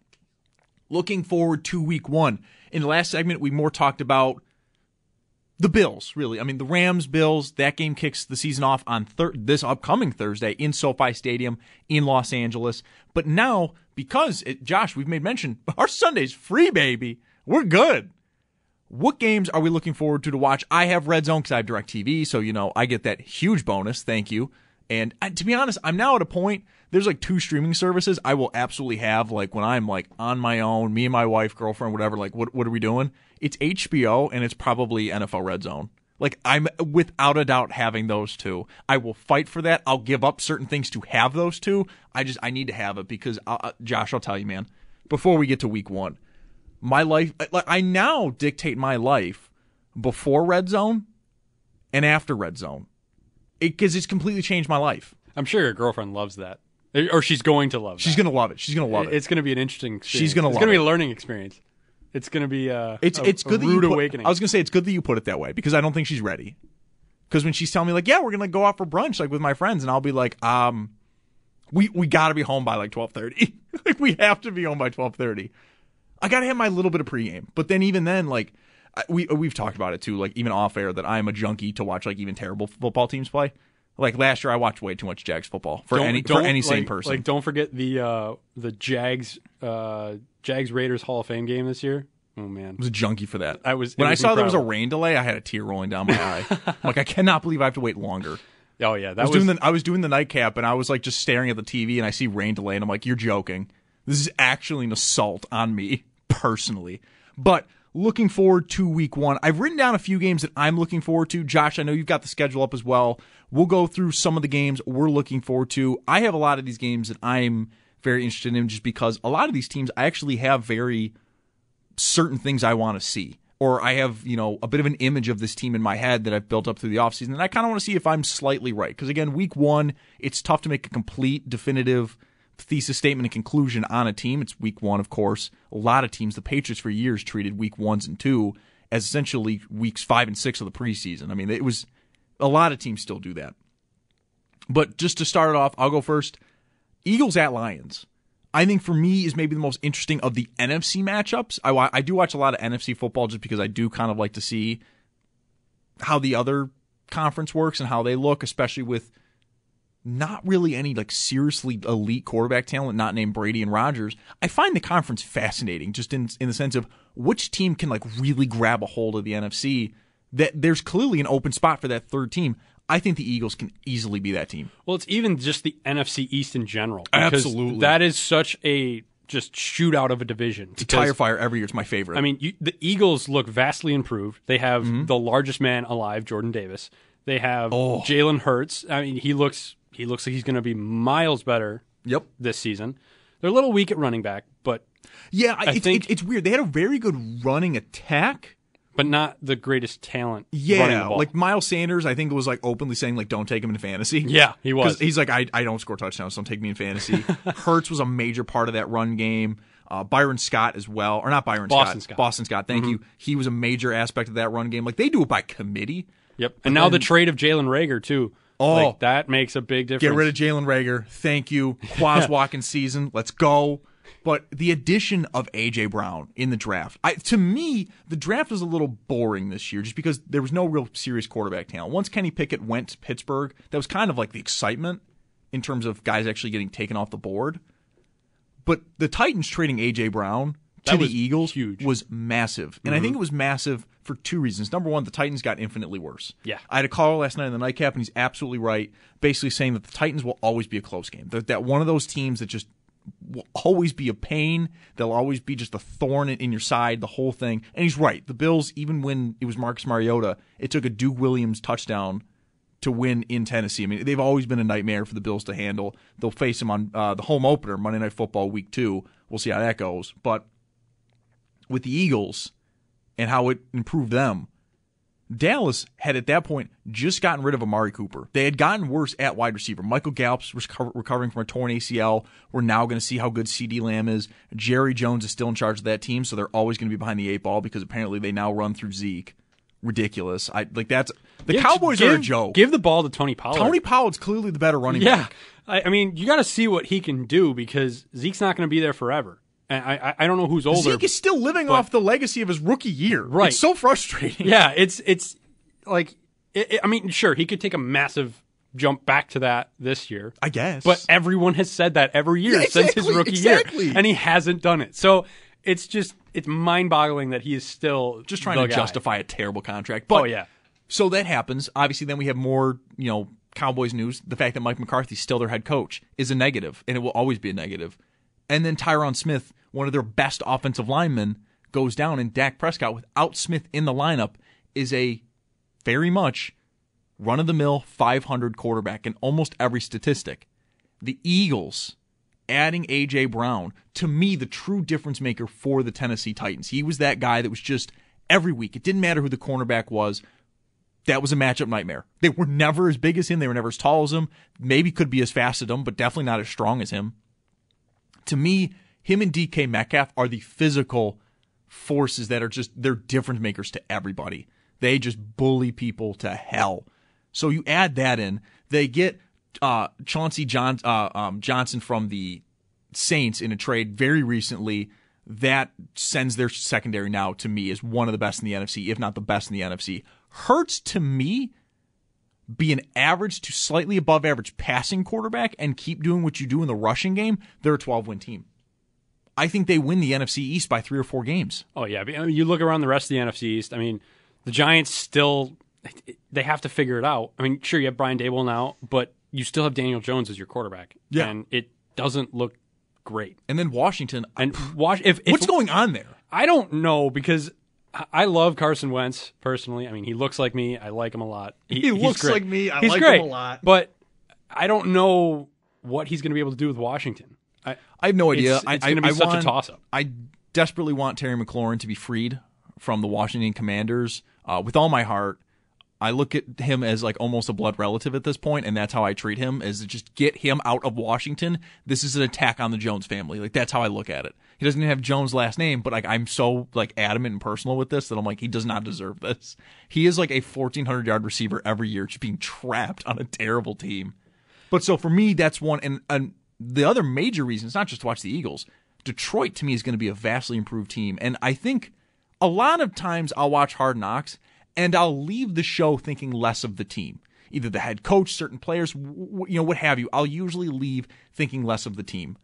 looking forward to week one. In the last segment, we more talked about the Bills, really. I mean, the Rams, Bills, that game kicks the season off on thir- this upcoming Thursday in SoFi Stadium in Los Angeles. But now, because, it, Josh, we've made mention, our Sunday's free, baby. We're good. What games are we looking forward to to watch? I have Red Zone because I have DirecTV, so, you know, I get that huge bonus. Thank you. And uh, to be honest, I'm now at a point, there's like two streaming services I will absolutely have, like when I'm like on my own, me and my wife, girlfriend, whatever, like what, what are we doing? It's HBO and it's probably NFL Red Zone. Like I'm without a doubt having those two. I will fight for that. I'll give up certain things to have those two. I just I need to have it because uh, Josh, I'll tell you, man. Before we get to week one, my life like I now dictate my life before Red Zone and after Red Zone because it's completely changed my life. I'm sure your girlfriend loves that, or she's going to love. It. She's gonna love it. She's gonna love it. It's going to be an interesting. Experience. She's gonna love. It's going to be a learning experience. It's going to be uh, It's a, it's good a that rude you put, awakening. I was gonna say it's good that you put it that way because I don't think she's ready. Because when she's telling me like, yeah, we're gonna go out for brunch like with my friends, and I'll be like, um, we we gotta be home by like twelve thirty. like we have to be home by twelve thirty. I gotta have my little bit of pregame, but then even then, like we we've talked about it too, like even off air that I'm a junkie to watch like even terrible football teams play. Like last year, I watched way too much Jags football for Don't- any don't, for any sane like- person. Like, don't forget the uh, the Jags uh, Jags Raiders Hall of Fame game this year. Oh man, I was a junkie for that. I was- when it I was saw there was a rain delay, I had a tear rolling down my eye. Like I cannot believe I have to wait longer. oh yeah, that I was, doing the I was doing the nightcap and I was like just staring at the TV and I see rain delay and I'm like, you're joking. This is actually an assault on me personally. But looking forward to week one. I've written down a few games that I'm looking forward to. Josh, I know you've got the schedule up as well. We'll go through some of the games we're looking forward to. I have a lot of these games that I'm very interested in just because a lot of these teams I actually have very certain things I want to see. Or I have, you know, a bit of an image of this team in my head that I've built up through the offseason. And I kind of want to see if I'm slightly right. Because again, week one, it's tough to make a complete, definitive thesis statement and conclusion on a team. It's week one, of course. A lot of teams, the Patriots for years treated week ones and two as essentially weeks five and six of the preseason. I mean, it was a lot of teams still do that. But just to start it off, I'll go first. Eagles at Lions. I think for me is maybe the most interesting of the NFC matchups. I, I do watch a lot of NFC football just because I do kind of like to see how the other conference works and how they look, especially with not really any like seriously elite quarterback talent, not named Brady and Rodgers. I find the conference fascinating, just in in the sense of which team can like really grab a hold of the NFC. That there's clearly an open spot for that third team. I think the Eagles can easily be that team. Well, it's even just the NFC East in general. Absolutely. that is such a just shootout of a division. It's a tire fire every year. It's my favorite. I mean, you, the Eagles look vastly improved. They have Mm-hmm. the largest man alive, Jordan Davis. They have Oh. Jalen Hurts. I mean, he looks he looks like he's going to be miles better yep. this season. They're a little weak at running back, but Yeah, I, it's, think- it's, weird. They had a very good running attack. but not the greatest talent. running Yeah, like Miles Sanders, I think was like openly saying like, "Don't take him in fantasy." Yeah, he was. he's like, I, I don't score touchdowns, don't take me in fantasy. Hurts was a major part of that run game. Uh, Byron Scott as well, or not Byron Boston Scott, Scott. Mm-hmm. Boston Scott. Thank you. He was a major aspect of that run game. Like they do it by committee. Yep. And now the trade of Jalen Reagor too. Oh. Like, that makes a big difference. Get rid of Jalen Reagor. Thank you. Quez Watkins season. Let's go. But the addition of AJ Brown in the draft, I, to me, the draft was a little boring this year, just because there was no real serious quarterback talent. Once Kenny Pickett went to Pittsburgh, that was kind of like the excitement in terms of guys actually getting taken off the board. But the Titans trading AJ Brown to the Eagles huge. Mm-hmm. was massive, and I think it was massive for two reasons. Number one, the Titans got infinitely worse. Yeah. I had a caller last night in the nightcap, and he's absolutely right, basically saying that the Titans will always be a close game. That, that one of those teams that just will always be a pain. They'll always be just a thorn in, in your side, the whole thing. And he's right. The Bills, even when it was Marcus Mariota, it took a Duke Williams touchdown to win in Tennessee. I mean, they've always been a nightmare for the Bills to handle. They'll face them on uh, the home opener, Monday Night Football, Week Two. We'll see how that goes. But with the Eagles and how it improved them, Dallas had at that point just gotten rid of Amari Cooper. They had gotten worse at wide receiver. Michael Gallup's reco- recovering from a torn ACL. We're now going to see how good CeeDee Lamb is. Jerry Jones is still in charge of that team, so they're always going to be behind the eight ball because apparently they now run through Zeke. Ridiculous. I like that's the Give- Cowboys give, are a joke. Give the ball to Tony Pollard. Tony Pollard's clearly the better running Yeah. back. I, I mean, you got to see what he can do because Zeke's not going to be there forever. I, I, don't know who's older. Zeke is still living but- off the legacy of his rookie year. Right. It's so frustrating. Yeah, it's it's like it, it- I mean, sure, he could take a massive jump back to that this year. I guess. But everyone has said that every year Yeah, since his rookie exactly. year, and he hasn't done it. So it's just it's mind-boggling that he is still just trying to guy. justify a terrible contract. But Oh yeah, So that happens. Obviously, then we have more, you know, Cowboys news. The fact that Mike McCarthy's still their head coach is a negative, and it will always be a negative. And then Tyron Smith, one of their best offensive linemen, goes down, and Dak Prescott, without Smith in the lineup, is a very much run of the mill 500 quarterback in almost every statistic. The Eagles adding AJ Brown, to me, the true difference maker for the Tennessee Titans. He was that guy that was just every week. It didn't matter who the cornerback was. That was a matchup nightmare. They were never as big as him. They were never as tall as him. Maybe could be as fast as him, but definitely not as strong as him. To me, him and DK Metcalf are the physical forces that are just they're difference makers to everybody. They just bully people to hell. So you add that in, they get uh, Chauncey John, uh, um, Johnson from the Saints in a trade very recently. That sends their secondary now to me as one of the best in the NFC, if not the best in the NFC. Hurts to me be an average to slightly above average passing quarterback and keep doing what you do in the rushing game, they're a 12 win team. I think they win the NFC East by three or four games. oh yeah. I mean, you look around the rest of the NFC East. I mean, the Giants still they have to figure it out. I mean, sure you have Brian Daboll now, but you still have Daniel Jones as your quarterback. Yeah. and it doesn't look great. And then Washington. And if, if what's going on there? I don't know because I- love Carson Wentz personally. I mean, he looks like me. I like him a lot. He he's looks great. like me. I he's like him a lot. But I don't know what he's going to be able to do with Washington. I, I have no idea. It's, it's going to be I such want- a toss-up. I desperately want Terry McLaurin to be freed from the Washington Commanders uh, with all my heart. I look at him as like almost a blood relative at this point, and that's how I treat him: is just get him out of Washington. This is an attack on the Jones family. Like that's how I look at it. He doesn't have Jones' last name, but like I'm so like adamant and personal with this that I'm like he does not deserve this. He is like a 1400 yard receiver every year, just being trapped on a terrible team. But so for me, that's one. And, and the other major reason, it's not just to watch the Eagles. Detroit to me is going to be a vastly improved team. And I think a lot of times I'll watch Hard Knocks and I'll leave the show thinking less of the team. Either the head coach, certain players, you know, what have you. I'll usually leave thinking less of the team.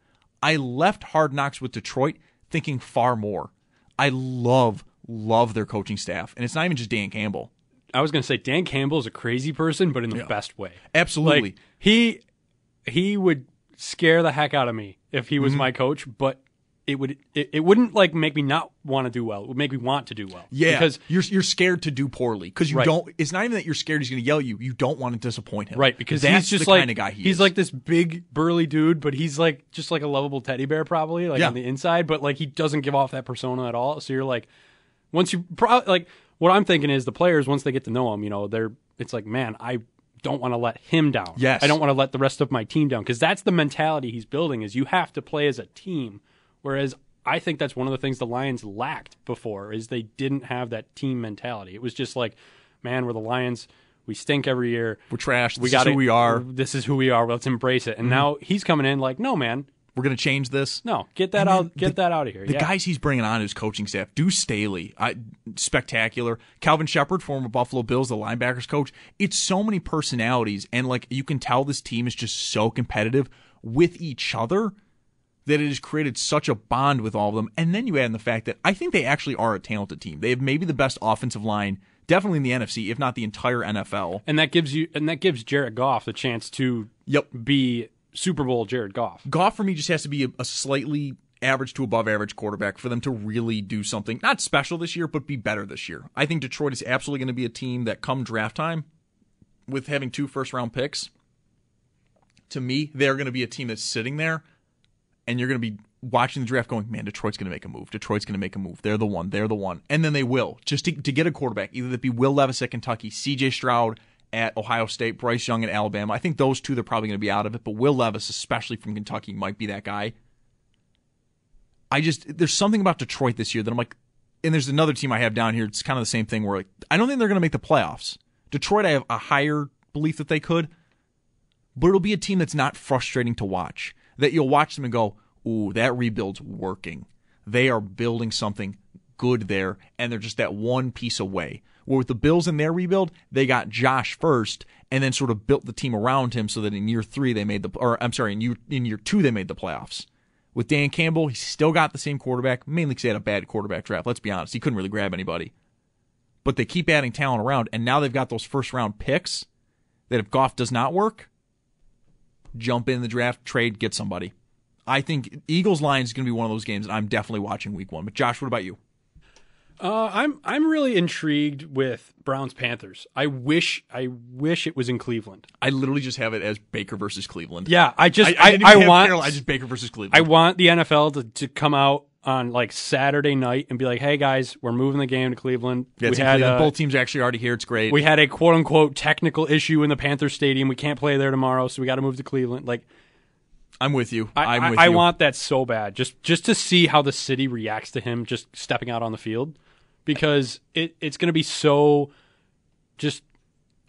I left Hard Knocks with Detroit thinking far more. I love, love their coaching staff. And it's not even just Dan Campbell. I was going to say Dan Campbell is a crazy person, but in the best way. Absolutely. Like he he would scare the heck out of me if he was Mm-hmm. my coach, but it would it, it wouldn't like make me not want to do well. It would make me want to do well. Yeah, because you're you're scared to do poorly because you Right. don't. It's not even that you're scared he's going to yell at you. You don't want to disappoint him, Right, because that's he's just the like kind of guy he he's is. like this big burly dude, but he's like just like a lovable teddy bear, probably like Yeah. on the inside, but like he doesn't give off that persona at all. So you're like, once you pro- like, what I'm thinking is the players once they get to know him, you know, they're it's like, man, I don't want to let him down. Yes. I don't want to let the rest of my team down because that's the mentality he's building. Is you have to play as a team, whereas. I think that's one of the things the Lions lacked before is they didn't have that team mentality. It was just like, man, we're the Lions. We stink every year. we're trash. This we got who we are. This is who we are. Let's embrace it. And mm-hmm. now he's coming in like, no, man, We're going to change this. no, get that out, get the- that out of here. The yeah. guys he's bringing on his coaching staff, Deuce Staley, I, spectacular. Kelvin Sheppard, former Buffalo Bills, the linebackers coach. It's so many personalities, and like you can tell, this team is just so competitive with each other that it has created such a bond with all of them. And then you add in the fact that I think they actually are a talented team. They have maybe the best offensive line, definitely in the NFC, if not the entire NFL. and that gives you, and that gives Jared Goff the chance to Yep. be Super Bowl Jared Goff. Goff for me just has to be a, a slightly average to above average quarterback for them to really do something not special this year, but be better this year. I think Detroit is absolutely going to be a team that come draft time, with having two first round picks. To me, they're going to be a team that's sitting there, and you're going to be watching the draft, going, "Man, Detroit's going to make a move. Detroit's going to make a move. They're the one. They're the one." And then they will just to, to get a quarterback. Either that be Will Levis at Kentucky, C.J. Stroud at Ohio State, Bryce Young at Alabama. I think those two they're probably going to be out of it, but Will Levis, especially from Kentucky, might be that guy. I just there's something about Detroit this year that I'm like, and there's another team I have down here. It's kind of the same thing where like I don't think they're going to make the playoffs. Detroit, I have a higher belief that they could, but it'll be a team that's not frustrating to watch. That you'll watch them and go, "Ooh, that rebuild's working. They are building something good there, and they're just that one piece away." Where with the Bills in their rebuild, they got Josh first, and then sort of built the team around him so that in year three they made the, or I'm sorry, in year in year two they made the playoffs. With Dan Campbell, he's still got the same quarterback, mainly because he had a bad quarterback draft. Let's be honest, he couldn't really grab anybody. But they keep adding talent around, and now they've got those first round picks that if Goff does not work, jump in the draft, trade, get somebody. I think Eagles Lions is going to be one of those games, and I'm definitely watching Week One. But Josh, what about you? Uh, I'm I'm really intrigued with Browns Panthers. I wish I wish it was in Cleveland. I literally just have it as Baker versus Cleveland. Yeah, I just I, I, I, want Carolina, I just Baker versus Cleveland. I want the NFL to, to come out on like Saturday night and be like, "Hey guys, we're moving the game to Cleveland." yeah, we had Cleveland. both teams are actually already here. It's great. we had a quote unquote technical issue in the Panther Stadium. We can't play there tomorrow, so we got to move to Cleveland. Like I'm with you. I, am I, with I you. want that so bad, just just to see how the city reacts to him just stepping out on the field, because it it's going to be so just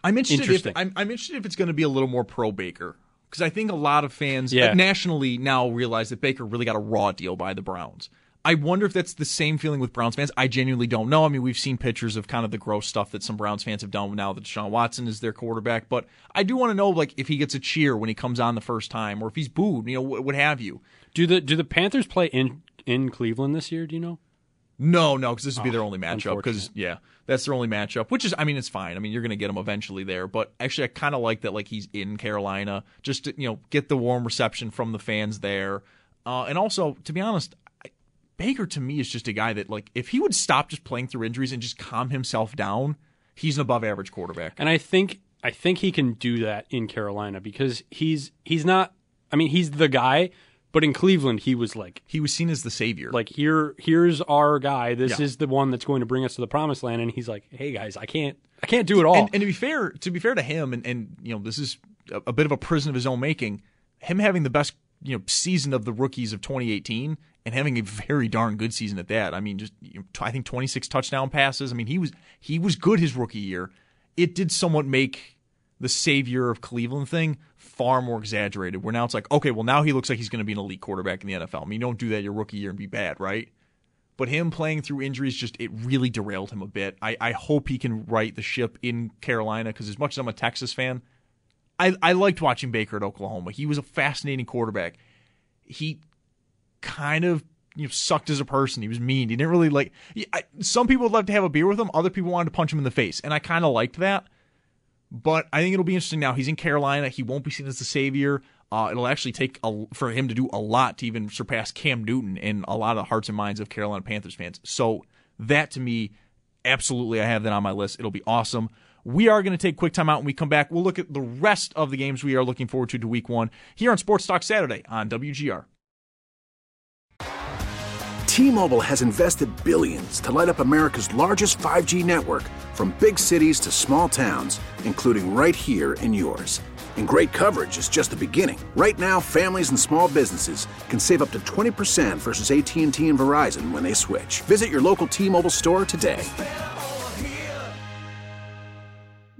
I'm interested. If, I'm, I'm interested if it's going to be a little more pro Baker because I think a lot of fans Yeah. uh, nationally now realize that Baker really got a raw deal by the Browns. I wonder if that's the same feeling with Browns fans. I genuinely don't know. I mean, we've seen pictures of kind of the gross stuff that some Browns fans have done now that Deshaun Watson is their quarterback. But I do want to know, like, if he gets a cheer when he comes on the first time, or if he's booed, you know, what, have you. do the do the Panthers play in in Cleveland this year? Do you know? No, no, because this would be their Oh, only matchup. Because yeah, that's their only matchup. Which is, I mean, it's fine. I mean, you're going to get him eventually there. But actually, I kind of like that. Like he's in Carolina, just to you know get the warm reception from the fans there. Uh, and also, to be honest, Baker to me is just a guy that like if he would stop just playing through injuries and just calm himself down, he's an above average quarterback. And I think I think he can do that in Carolina because he's he's not. I mean, he's the guy, but in Cleveland, he was like He was seen as the savior. like here here's our guy. This Yeah. is the one that's going to bring us to the promised land. And he's like, hey guys, I can't I can't do it all. And, and to be fair, to be fair to him, and, and you know, this is a, a bit of a prison of his own making. Him having the best you know season of the rookies of 2018 and having a very darn good season at that. I mean, just you know, I think 26 touchdown passes. I mean, he was he was good his rookie year. It did somewhat make the savior of Cleveland thing far more exaggerated. Where now it's like, okay, well now he looks like he's going to be an elite quarterback in the NFL. I mean, you don't do that your rookie year and be bad, right? But him playing through injuries just it really derailed him a bit. I, I hope he can right the ship in Carolina because as much as I'm a Texas fan, I, I liked watching Baker at Oklahoma. He was a fascinating quarterback. He kind of you know sucked as a person. He was mean. He didn't really like. he- I, some people would love to have a beer with him. Other people wanted to punch him in the face, and I kind of liked that. But I think it'll be interesting now. He's in Carolina. He won't be seen as the savior. Uh, it'll actually take a, for him to do a lot to even surpass Cam Newton in a lot of the hearts and minds of Carolina Panthers fans. So that to me, absolutely, I have that on my list. It'll be awesome. We are going to take quick time out when we come back. We'll look at the rest of the games we are looking forward to to week one here on Sports Talk Saturday on WGR. T-Mobile has invested billions to light up America's largest 5G network from big cities to small towns, including right here in yours. And great coverage is just the beginning. Right now, families and small businesses can save up to 20% versus AT&T and Verizon when they switch. Visit your local T-Mobile store today.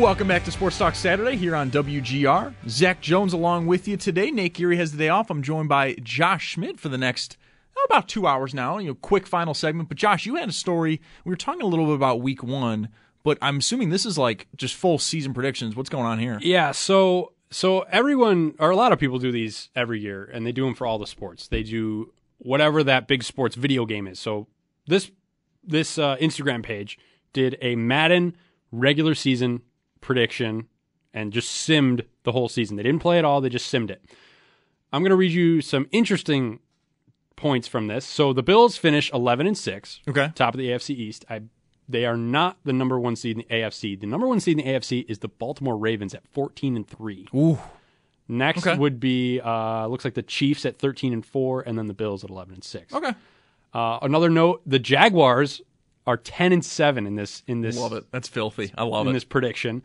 Welcome back to Sports Talk Saturday here on WGR. Zach Jones along with you today. Nate Geary has the day off. I'm joined by Josh Schmidt for the next oh, about two hours now. You know, quick final segment. But Josh, you had a story. We were talking a little bit about Week One, but I'm assuming this is like just full season predictions. What's going on here? Yeah. So so everyone or a lot of people do these every year, and they do them for all the sports. They do whatever that big sports video game is. So this this uh, Instagram page did a Madden regular season prediction and just simmed the whole season. They didn't play at all, they just simmed it. I'm going to read you some interesting points from this. So the Bills finish 11 and 6, Okay. top of the AFC East. I they are not the number 1 seed in the AFC. The number 1 seed in the AFC is the Baltimore Ravens at 14 and 3. Ooh. Next Okay. would be uh looks like the Chiefs at 13 and 4 and then the Bills at 11 and 6. Okay. Uh, another note, the Jaguars are 10 and 7 in this in this Love it. That's filthy. I love in it. this prediction.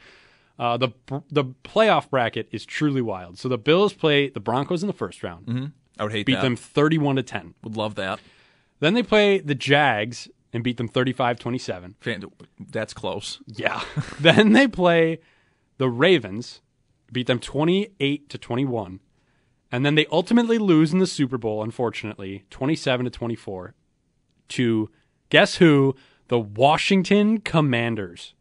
Uh, the the playoff bracket is truly wild. So the Bills play the Broncos in the first round, Mm-hmm. I would hate that. beat that. them 31 to 10. Would love that. Then they play the Jags and beat them 35-27. Fan- That's close. Yeah. then they play the Ravens, beat them 28 to 21. And then they ultimately lose in the Super Bowl, unfortunately, 27 to 24 to guess who? The Washington Commanders.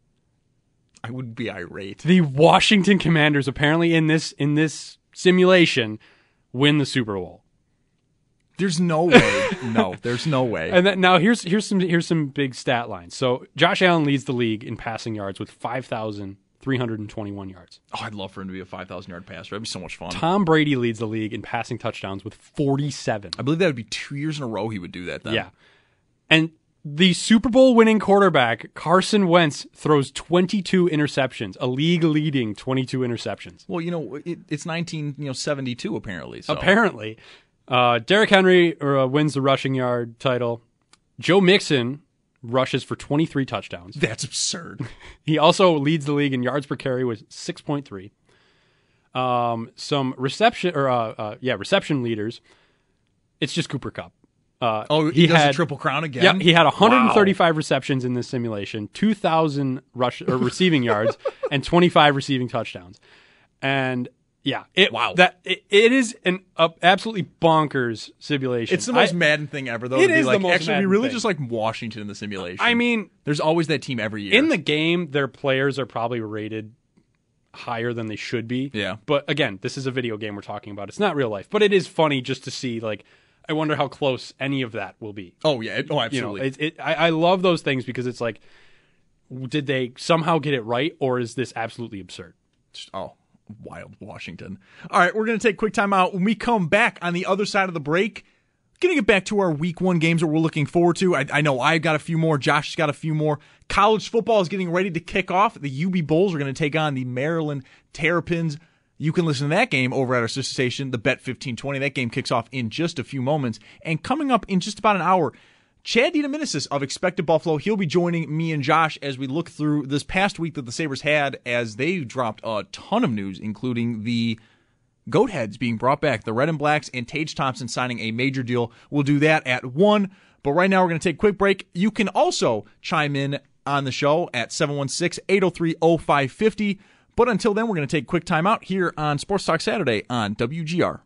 I would be irate. The Washington Commanders apparently in this in this simulation win the Super Bowl. There's no way. no, there's no way. And then, now here's here's some here's some big stat lines. So Josh Allen leads the league in passing yards with 5,321 yards. oh, I'd love for him to be a 5,000 yard passer. That'd be so much fun. Tom Brady leads the league in passing touchdowns with 47. I believe that would be two years in a row he would do that then. Yeah. And the Super Bowl winning quarterback, Carson Wentz, throws 22 interceptions, a league leading 22 interceptions. Well, you know, it, it's 1972 apparently. So. Apparently. Uh, Derrick Henry uh, wins the rushing yard title. Joe Mixon rushes for 23 touchdowns. That's absurd. He also leads the league in yards per carry with 6.3. Um, some reception or uh, uh, yeah, reception leaders. It's just Cooper Kupp. Uh, Oh, he, does the triple crown again. Yeah, he had 135 receptions in this simulation, 2,000 rush or receiving yards, and 25 receiving touchdowns. And yeah, it Wow. that it, it is an uh, absolutely bonkers simulation. It's the most I- Madden thing ever, though. It to be is the most actually, Madden we really thing. just like Washington in the simulation. I mean, there's always that team every year. in the game, their players are probably rated higher than they should be. Yeah. But again, this is a video game we're talking about. It's not real life, but it is funny just to see. Like, I wonder how close any of that will be. oh yeah, oh You absolutely. know, it, it, I, I love those things because it's like, did they somehow get it right, or is this absolutely absurd? oh, wild Washington. All right, we're gonna take a quick time out. When we come back on the other side of the break, gonna get back to our week one games that we're looking forward to. I, I know I've got a few more. Josh's got a few more. College football is getting ready to kick off. The UB Bulls are gonna take on the Maryland Terrapins. You can listen to that game over at our sister station, the Bet 1520. That game kicks off in just a few moments. And coming up in just about an hour, Chad DeDominicis of Expected Buffalo. He'll be joining me and Josh as we look through this past week that the Sabres had as they dropped a ton of news, including the Goat Heads being brought back, the Red and Blacks, and Tage Thompson signing a major deal. We'll do that at 1. But right now, we're going to take a quick break. You can also chime in on the show at 716 803 0550. But until then, we're going to take a quick time out here on Sports Talk Saturday on WGR.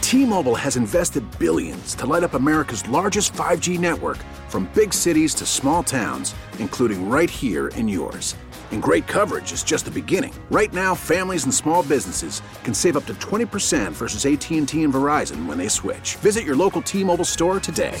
T-Mobile has invested billions to light up America's largest 5G network from big cities to small towns, including right here in yours. And great coverage is just the beginning. Right now, families and small businesses can save up to 20% versus AT&T and Verizon when they switch. Visit your local T-Mobile store today.